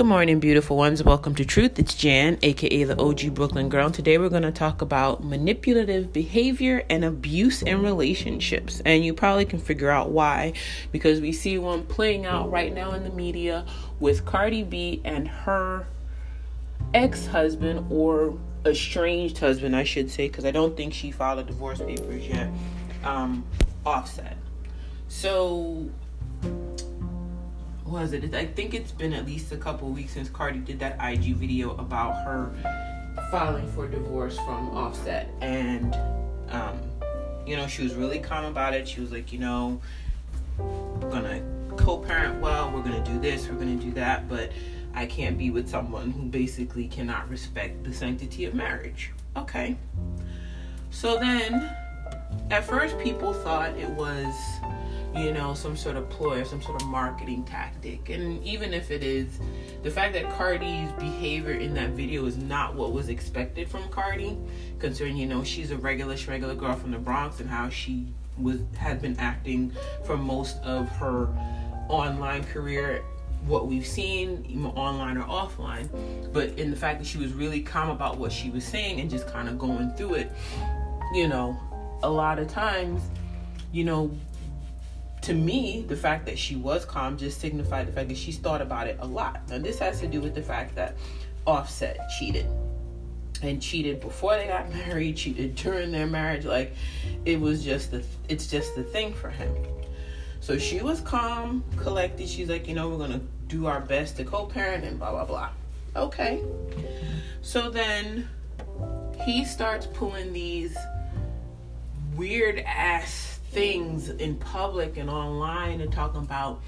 Good morning, beautiful ones. Welcome to Truth. It's Jan, aka the OG Brooklyn Girl. Today we're going to talk about manipulative behavior and abuse in relationships. And you probably can figure out why because we see one playing out right now in the media with Cardi B and her ex husband or estranged husband, I should say, because I don't think she filed a divorce papers yet. Um, Offset. So was it? I think it's been at least a couple weeks since Cardi did that IG video about her filing for divorce from Offset, and um, you know she was really calm about it. She was like, you know, we're gonna co-parent well. We're gonna do this. We're gonna do that, but I can't be with someone who basically cannot respect the sanctity of marriage. Okay. So then, at first, people thought it was you know, some sort of ploy or some sort of marketing tactic. And even if it is, the fact that Cardi's behavior in that video is not what was expected from Cardi, considering, you know, she's a regular, regular girl from the Bronx and how she was had been acting for most of her online career what we've seen online or offline but in the fact that she was really calm about what she was saying and just kind of going through it you know a lot of times you know to me, the fact that she was calm just signified the fact that she's thought about it a lot. Now, this has to do with the fact that Offset cheated and cheated before they got married, cheated during their marriage. Like, it was just the, it's just the thing for him. So she was calm, collected. She's like, you know, we're gonna do our best to co-parent and blah blah blah. Okay. So then he starts pulling these weird ass things in public and online and talking about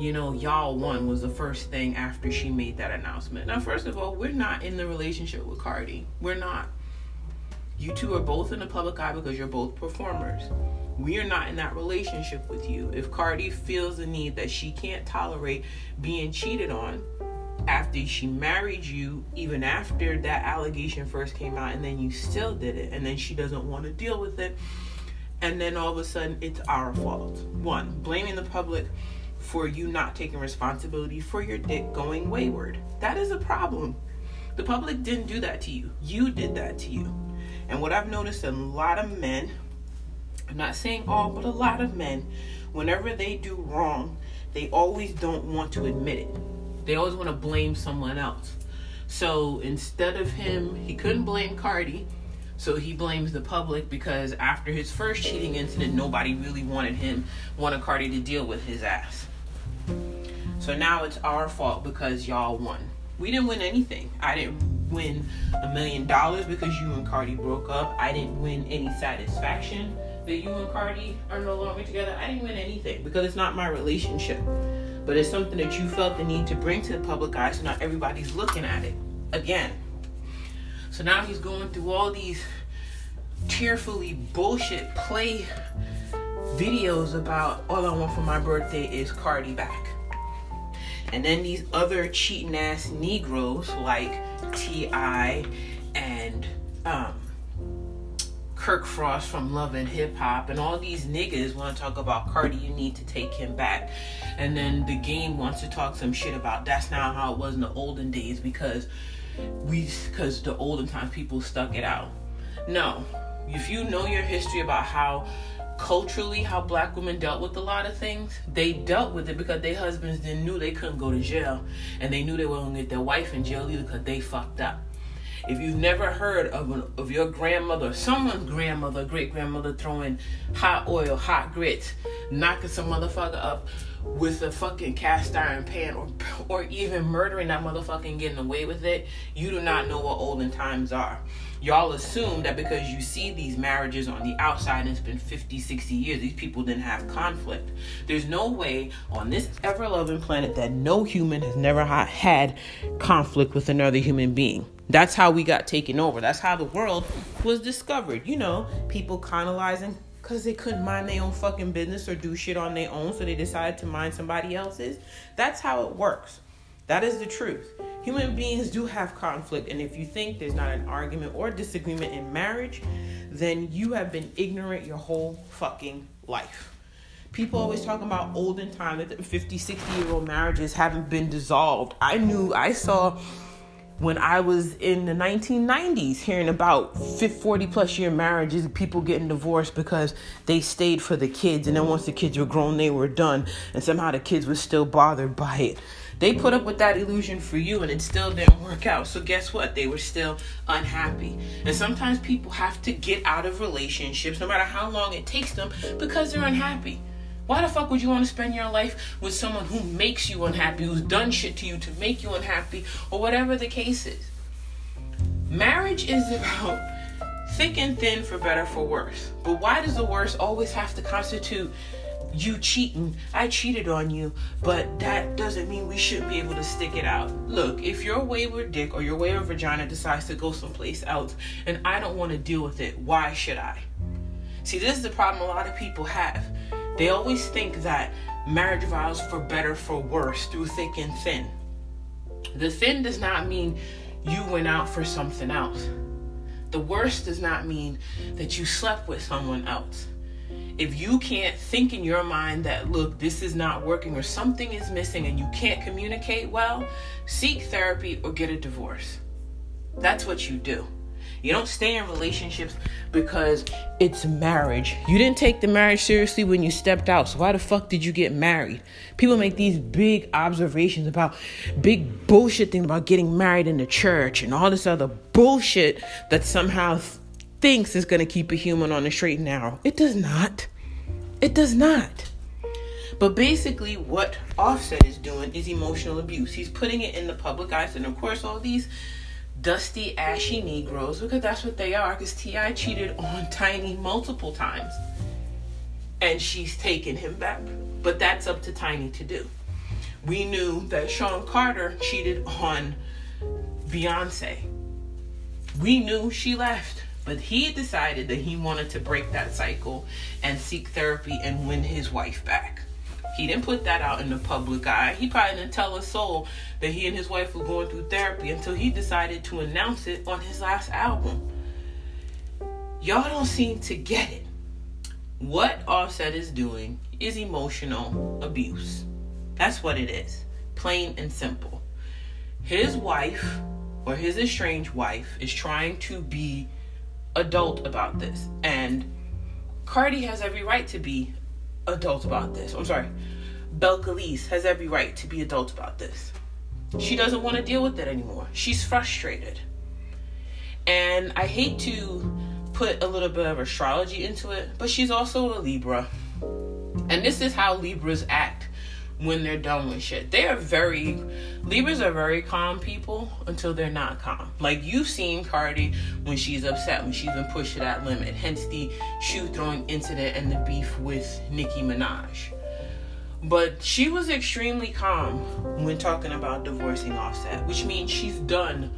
you know, y'all won was the first thing after she made that announcement. Now, first of all, we're not in the relationship with Cardi. We're not. You two are both in the public eye because you're both performers. We are not in that relationship with you. If Cardi feels the need that she can't tolerate being cheated on after she married you, even after that allegation first came out, and then you still did it, and then she doesn't want to deal with it, and then all of a sudden it's our fault. One, blaming the public for you not taking responsibility for your dick going wayward. That is a problem. The public didn't do that to you. You did that to you. And what I've noticed a lot of men, I'm not saying all, but a lot of men, whenever they do wrong, they always don't want to admit it. They always want to blame someone else. So instead of him, he couldn't blame Cardi so he blames the public because after his first cheating incident, nobody really wanted him, wanted Cardi to deal with his ass. So now it's our fault because y'all won. We didn't win anything. I didn't win a million dollars because you and Cardi broke up. I didn't win any satisfaction that you and Cardi are no longer together. I didn't win anything because it's not my relationship. But it's something that you felt the need to bring to the public eye so not everybody's looking at it. Again, so now he's going through all these tearfully bullshit play videos about all I want for my birthday is Cardi back. And then these other cheating ass Negroes like T.I. and um, Kirk Frost from Love and Hip Hop and all these niggas want to talk about Cardi, you need to take him back. And then the game wants to talk some shit about that's not how it was in the olden days because we because the olden times people stuck it out. No, if you know your history about how culturally how black women dealt with a lot of things, they dealt with it because their husbands didn't knew they couldn't go to jail, and they knew they weren't gonna get their wife in jail either because they fucked up. If you've never heard of an, of your grandmother, someone's grandmother, great grandmother throwing hot oil, hot grits, knocking some motherfucker up with a fucking cast iron pan, or or even murdering that motherfucker and getting away with it, you do not know what olden times are. Y'all assume that because you see these marriages on the outside and it's been 50, 60 years, these people didn't have conflict. There's no way on this ever loving planet that no human has never had conflict with another human being. That's how we got taken over. That's how the world was discovered. You know, people colonizing because they couldn't mind their own fucking business or do shit on their own, so they decided to mind somebody else's. That's how it works. That is the truth. Human beings do have conflict, and if you think there's not an argument or disagreement in marriage, then you have been ignorant your whole fucking life. people always talk about olden time that 50, 60 year old marriages haven't been dissolved. I knew, I saw when I was in the 1990s hearing about 40 plus year marriages, people getting divorced because they stayed for the kids, and then once the kids were grown, they were done, and somehow the kids were still bothered by it. They put up with that illusion for you, and it still didn't work out. So, guess what? They were still unhappy. And sometimes people have to get out of relationships, no matter how long it takes them, because they're unhappy. Why the fuck would you want to spend your life with someone who makes you unhappy, who's done shit to you to make you unhappy, or whatever the case is? Marriage is about thick and thin for better for worse. But why does the worst always have to constitute you cheating? I cheated on you, but that doesn't mean we shouldn't be able to stick it out. Look, if your wayward dick or your wayward vagina decides to go someplace else and I don't want to deal with it, why should I? See, this is the problem a lot of people have they always think that marriage vows for better, for worse, through thick and thin. The thin does not mean you went out for something else. The worst does not mean that you slept with someone else. If you can't think in your mind that, look, this is not working or something is missing and you can't communicate well, seek therapy or get a divorce. That's what you do. You don't stay in relationships because it's marriage. You didn't take the marriage seriously when you stepped out. So why the fuck did you get married? People make these big observations about big bullshit things about getting married in the church and all this other bullshit that somehow thinks is going to keep a human on the straight and narrow. It does not. It does not. But basically, what Offset is doing is emotional abuse. He's putting it in the public eyes, and of course, all these dusty, ashy Negroes because that's what they are. Because T.I. cheated on Tiny multiple times. And she's taken him back. But that's up to Tiny to do. We knew that Sean Carter cheated on Beyonce. We knew she left. But he decided that he wanted to break that cycle and seek therapy and win his wife back. He didn't put that out in the public eye. He probably didn't tell a soul that he and his wife were going through therapy until he decided to announce it on his last album. Y'all don't seem to get it. What Offset is doing is emotional abuse. That's what it is. Plain and simple. His wife or his estranged wife is trying to be adult about this. And Cardi has every right to be adult about this. I'm sorry. Belcalis has every right to be adult about this. She doesn't want to deal with it anymore. She's frustrated. And I hate to put a little bit of astrology into it, but she's also a Libra. And this is how Libras act when they're done with shit. They are very Libras are very calm people until they're not calm. Like you've seen Cardi when she's upset, when she's been pushed to that limit. Hence the shoe throwing incident and the beef with Nicki Minaj. But she was extremely calm when talking about divorcing Offset, which means she's done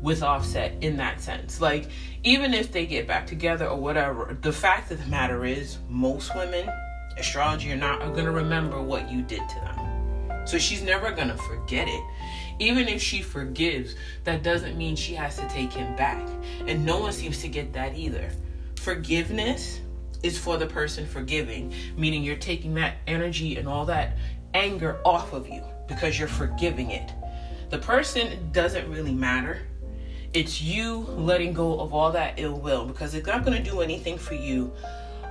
with Offset in that sense. Like, even if they get back together or whatever, the fact of the matter is, most women astrology or not, are going to remember what you did to them. So she's never going to forget it. Even if she forgives, that doesn't mean she has to take him back. And no one seems to get that either. Forgiveness is for the person forgiving, meaning you're taking that energy and all that anger off of you because you're forgiving it. The person doesn't really matter. It's you letting go of all that ill will because it's not going to do anything for you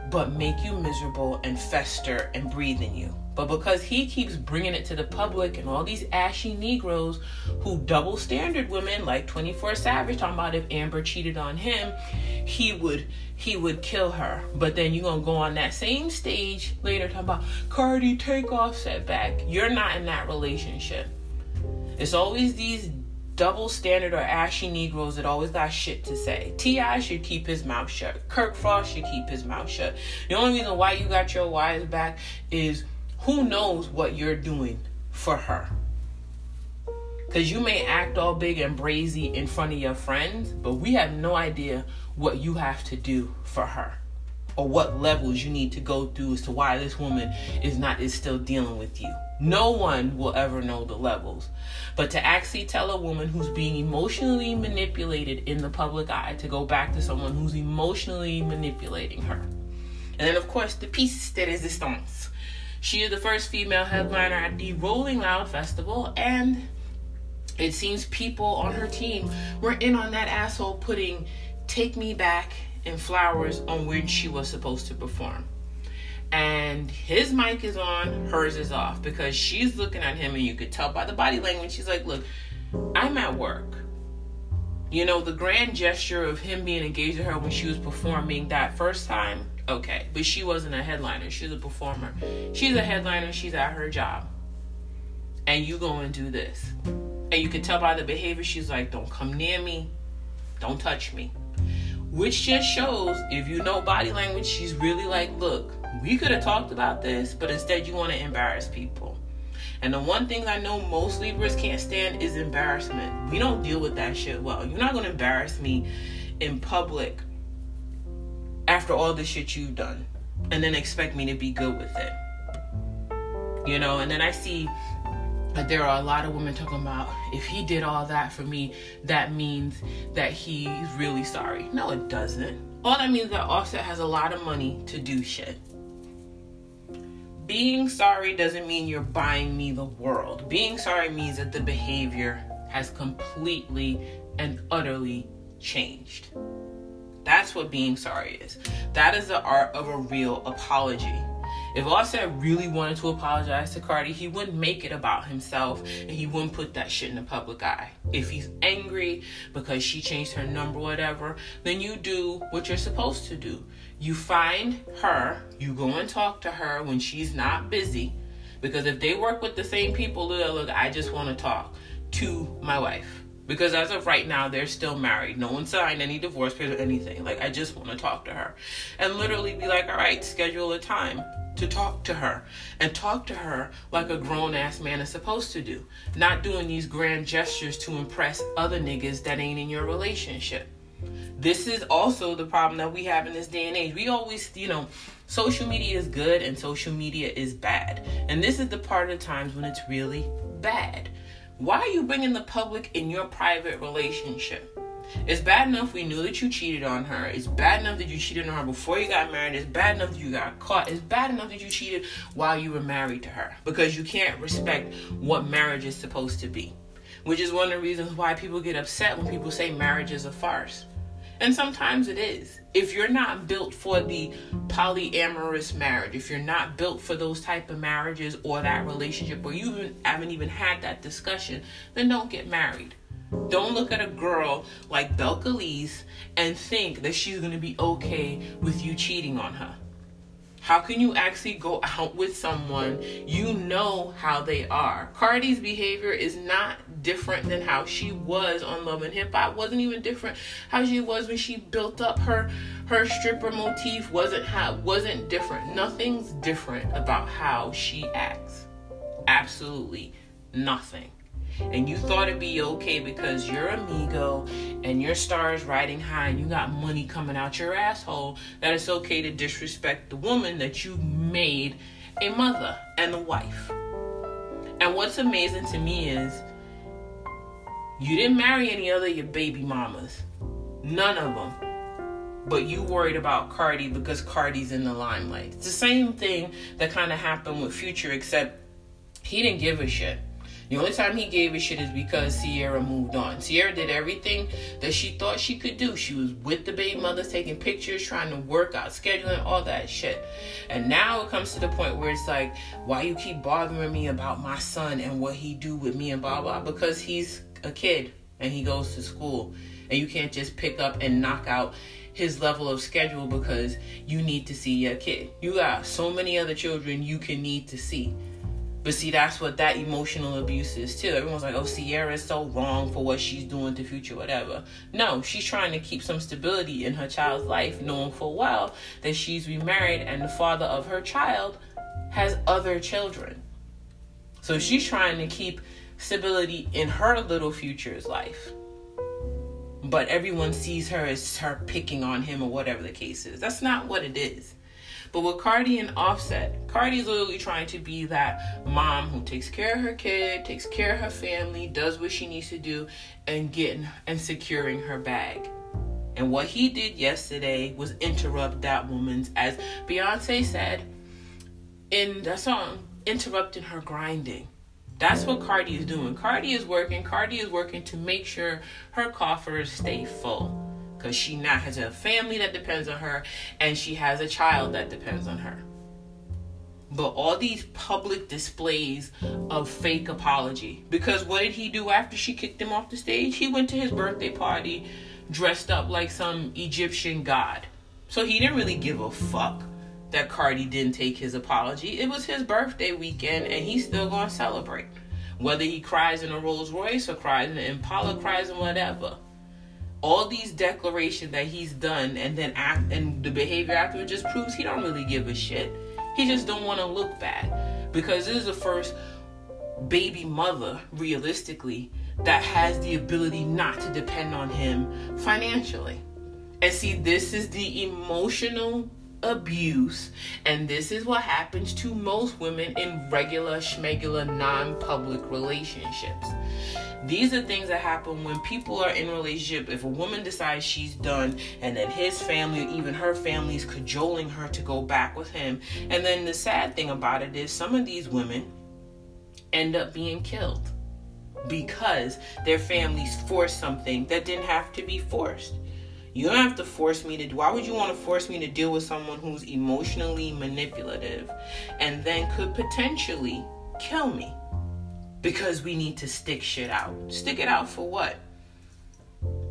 but make you miserable and fester and breathe in you. But because he keeps bringing it to the public and all these ashy Negroes who double standard women like 24 Savage talking about if Amber cheated on him, he would he would kill her. But then you're gonna go on that same stage later talking about Cardi take Offset back. You're not in that relationship. It's always these double standard or ashy Negroes that always got shit to say. T.I. should keep his mouth shut. Kirk Frost should keep his mouth shut. The only reason why you got your wives back is who knows what you're doing for her. Because you may act all big and brazy in front of your friends, but we have no idea what you have to do for her or what levels you need to go through as to why this woman is not is still dealing with you. No one will ever know the levels. But to actually tell a woman who's being emotionally manipulated in the public eye to go back to someone who's emotionally manipulating her. And then, of course, the piece de resistance. She is the first female headliner at the Rolling Loud Festival, and it seems people on her team were in on that asshole putting Take Me Back and Flowers on when she was supposed to perform. And his mic is on, hers is off because she's looking at him, and you could tell by the body language. She's like, Look, I'm at work. You know, the grand gesture of him being engaged with her when she was performing that first time, okay. But she wasn't a headliner, she's a performer. She's a headliner, she's at her job. And you go and do this. And you can tell by the behavior, she's like, Don't come near me, don't touch me. Which just shows, if you know body language, she's really like, Look, we could have talked about this, but instead you want to embarrass people. And the one thing I know most Libras can't stand is embarrassment. We don't deal with that shit well. You're not gonna embarrass me in public after all the shit you've done and then expect me to be good with it. You know, and then I see that there are a lot of women talking about if he did all that for me, that means that he's really sorry. No, it doesn't. All that means that Offset has a lot of money to do shit being sorry doesn't mean you're buying me the world. Being sorry means that the behavior has completely and utterly changed. That's what being sorry is. That is the art of a real apology. If Offset really wanted to apologize to Cardi, he wouldn't make it about himself and he wouldn't put that shit in the public eye. If he's angry because she changed her number, whatever, then you do what you're supposed to do. You find her, you go and talk to her when she's not busy. Because if they work with the same people, look, I just want to talk to my wife. Because as of right now, they're still married. No one signed any divorce papers or anything. Like, I just want to talk to her. And literally be like, all right, schedule a time to talk to her. And talk to her like a grown ass man is supposed to do. Not doing these grand gestures to impress other niggas that ain't in your relationship. This is also the problem that we have in this day and age. We always, you know, social media is good and social media is bad. And this is the part of the times when it's really bad. Why are you bringing the public in your private relationship? It's bad enough we knew that you cheated on her. It's bad enough that you cheated on her before you got married. It's bad enough that you got caught. It's bad enough that you cheated while you were married to her because you can't respect what marriage is supposed to be. Which is one of the reasons why people get upset when people say marriage is a farce. And sometimes it is. If you're not built for the polyamorous marriage, if you're not built for those type of marriages or that relationship, or you haven't even had that discussion, then don't get married. Don't look at a girl like Belcalis and think that she's gonna be okay with you cheating on her. How can you actually go out with someone you know how they are? Cardi's behavior is not different than how she was on Love and Hip Hop. Wasn't even different how she was when she built up her her stripper motif. Wasn't how wasn't different. Nothing's different about how she acts. Absolutely nothing and you thought it'd be okay because you're a Migo and your star is riding high and you got money coming out your asshole, that it's okay to disrespect the woman that you made a mother and a wife. And what's amazing to me is you didn't marry any other your baby mamas. None of them. But you worried about Cardi because Cardi's in the limelight. It's the same thing that kind of happened with Future, except he didn't give a shit. The only time he gave a shit is because Ciara moved on. Ciara did everything that she thought she could do. She was with the baby mothers, taking pictures, trying to work out, scheduling, all that shit. And now it comes to the point where it's like, why you keep bothering me about my son and what he do with me and blah blah? Because he's a kid and he goes to school, and you can't just pick up and knock out his level of schedule because you need to see your kid. You got so many other children you can need to see. But see, that's what that emotional abuse is too. Everyone's like, oh, Ciara is so wrong for what she's doing to Future, whatever. No, she's trying to keep some stability in her child's life, knowing full well that she's remarried and the father of her child has other children. So she's trying to keep stability in her little Future's life. But everyone sees her as her picking on him or whatever the case is. That's not what it is. But with Cardi and Offset, Cardi's literally trying to be that mom who takes care of her kid, takes care of her family, does what she needs to do, and getting and securing her bag. And what he did yesterday was interrupt that woman's, as Beyonce said, in that song, interrupting her grinding. That's what Cardi is doing. Cardi is working. Cardi is working to make sure her coffers stay full. Because she now has a family that depends on her and she has a child that depends on her. But all these public displays of fake apology. Because what did he do after she kicked him off the stage? He went to his birthday party dressed up like some Egyptian god. So he didn't really give a fuck that Cardi didn't take his apology. It was his birthday weekend and he's still gonna celebrate. Whether he cries in a Rolls Royce or cries in an Impala, cries in whatever. All these declarations that he's done and then act and the behavior afterward just proves he don't really give a shit. He just don't want to look bad. Because this is the first baby mother, realistically, that has the ability not to depend on him financially. And see, this is the emotional abuse, and this is what happens to most women in regular, schmegular, non public relationships. These are things that happen when people are in relationship. If a woman decides she's done, and then his family or even her family is cajoling her to go back with him, and then the sad thing about it is some of these women end up being killed because their families forced something that didn't have to be forced. You don't have to force me to. do. Why would you want to force me to deal with someone who's emotionally manipulative and then could potentially kill me? Because we need to stick shit out. Stick it out for what?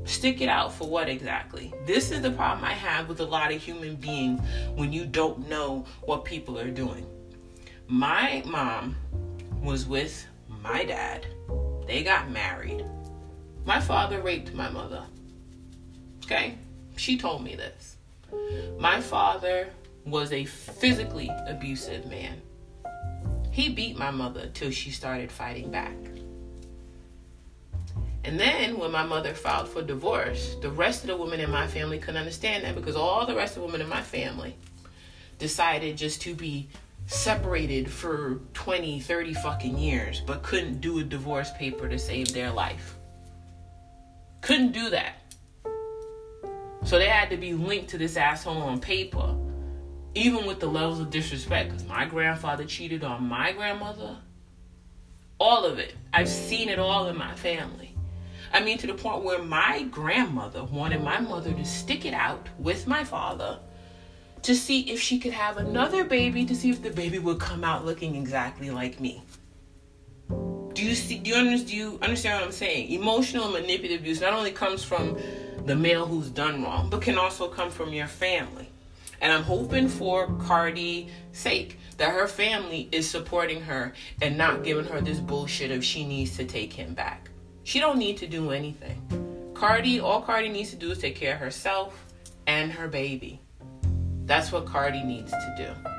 Stick it out for what exactly? This is the problem I have with a lot of human beings when you don't know what people are doing. My mom was with my dad. They got married. My father raped my mother. Okay? She told me this. My father was a physically abusive man. He beat my mother till she started fighting back. And then when my mother filed for divorce, the rest of the women in my family couldn't understand that because all the rest of the women in my family decided just to be separated for 20, 30 fucking years, but couldn't do a divorce paper to save their life. Couldn't do that. So they had to be linked to this asshole on paper, even with the levels of disrespect. Because my grandfather cheated on my grandmother. All of it. I've seen it all in my family. I mean, to the point where my grandmother wanted my mother to stick it out with my father to see if she could have another baby to see if the baby would come out looking exactly like me. Do you see do you understand do you understand what I'm saying? Emotional manipulative abuse not only comes from the male who's done wrong, but can also come from your family. And I'm hoping for Cardi's sake that her family is supporting her and not giving her this bullshit of she needs to take him back. She don't need to do anything. Cardi, all Cardi needs to do is take care of herself and her baby. That's what Cardi needs to do.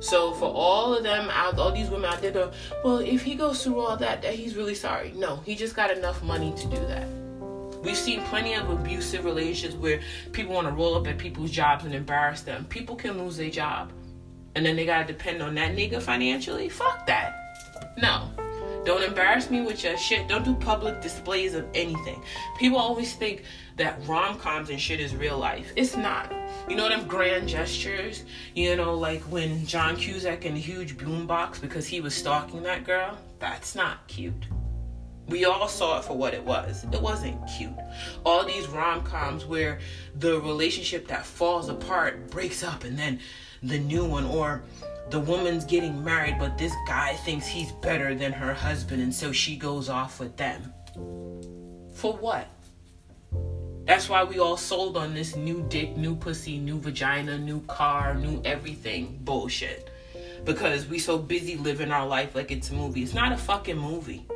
So for all of them out, all these women out there, well, if he goes through all that, that he's really sorry. No, he just got enough money to do that. We've seen plenty of abusive relationships where people want to roll up at people's jobs and embarrass them. People can lose their job, and then they gotta depend on that nigga financially. Fuck that. No. Don't embarrass me with your shit. Don't do public displays of anything. People always think that rom coms and shit is real life. It's not. You know them grand gestures? You know, like when John Cusack in the huge boombox because he was stalking that girl? That's not cute. We all saw it for what it was. It wasn't cute. All these rom coms where the relationship that falls apart breaks up and then the new one, or the woman's getting married, but this guy thinks he's better than her husband, and so she goes off with them. For what? That's why we all sold on this new dick, new pussy, new vagina, new car, new everything bullshit. Because we so busy living our life like it's a movie. It's not a fucking movie.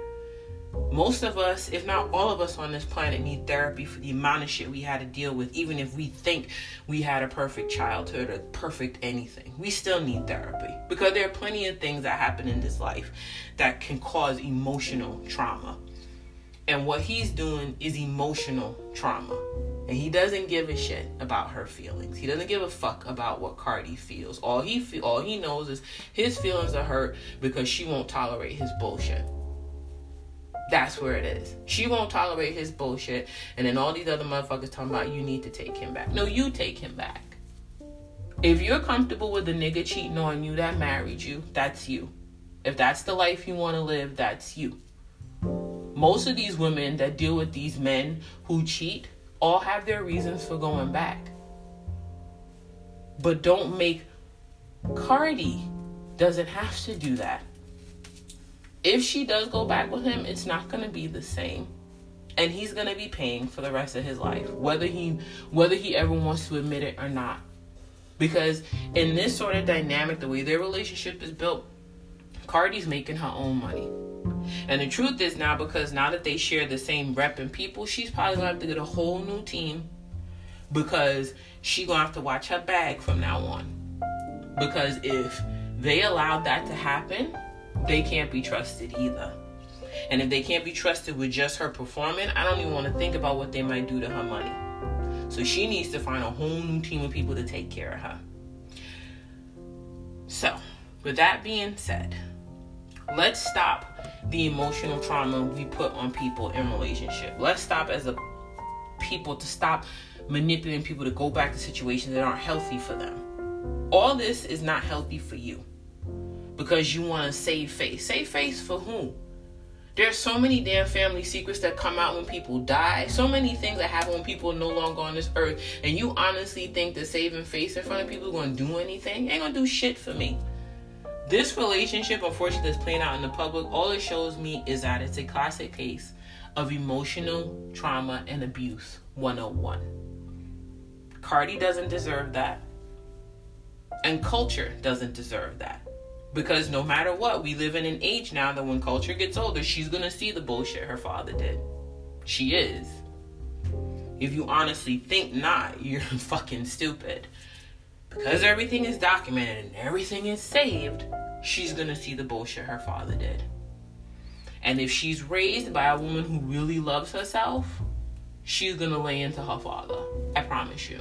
Most of us, if not all of us on this planet, need therapy for the amount of shit we had to deal with, even if we think we had a perfect childhood or perfect anything. We still need therapy because there are plenty of things that happen in this life that can cause emotional trauma. And what he's doing is emotional trauma. And he doesn't give a shit about her feelings. He doesn't give a fuck about what Cardi feels. All he feel, all he knows is his feelings are hurt because she won't tolerate his bullshit. That's where it is. She won't tolerate his bullshit, and then all these other motherfuckers talking about you need to take him back. No, you take him back. If you're comfortable with the nigga cheating on you that married you, that's you. If that's the life you want to live, that's you. Most of these women that deal with these men who cheat all have their reasons for going back. But don't make Cardi doesn't have to do that. If she does go back with him, it's not going to be the same. And he's going to be paying for the rest of his life, whether he whether he ever wants to admit it or not. Because in this sort of dynamic, the way their relationship is built, Cardi's making her own money. And the truth is now because now that they share the same rep and people, she's probably gonna have to get a whole new team because she gonna have to watch her bag from now on. Because if they allowed that to happen, they can't be trusted either. And if they can't be trusted with just her performing, I don't even want to think about what they might do to her money. So she needs to find a whole new team of people to take care of her. So, with that being said, let's stop the emotional trauma we put on people in relationship. Let's stop as a people to stop manipulating people to go back to situations that aren't healthy for them. All this is not healthy for you because you want to save face. Save face for whom? There's so many damn family secrets that come out when people die. So many things that happen when people are no longer on this earth. And you honestly think that saving face in front of people is going to do anything? Ain't going to do shit for me. This relationship, unfortunately, that's playing out in the public, all it shows me is that it's a classic case of emotional trauma and abuse 101. Cardi doesn't deserve that. And Kulture doesn't deserve that. Because no matter what, we live in an age now that when Kulture gets older, she's gonna see the bullshit her father did. She is. If you honestly think not, you're fucking stupid. Because everything is documented and everything is saved, she's gonna see the bullshit her father did. And if she's raised by a woman who really loves herself, she's gonna lay into her father. I promise you.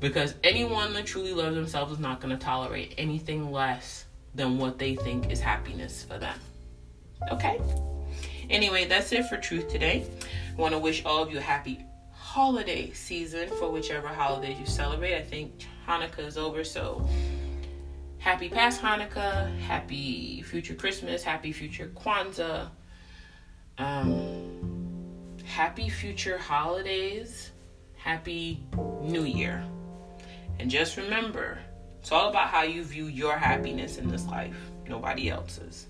Because anyone that truly loves themselves is not gonna tolerate anything less than what they think is happiness for them. Okay? Anyway, that's it for truth today. I want to wish all of you a happy holiday season for whichever holidays you celebrate. I think Hanukkah is over, so happy past Hanukkah, happy future Christmas, happy future Kwanzaa, um, happy future holidays, happy New Year. And just remember, it's all about how you view your happiness in this life, nobody else's.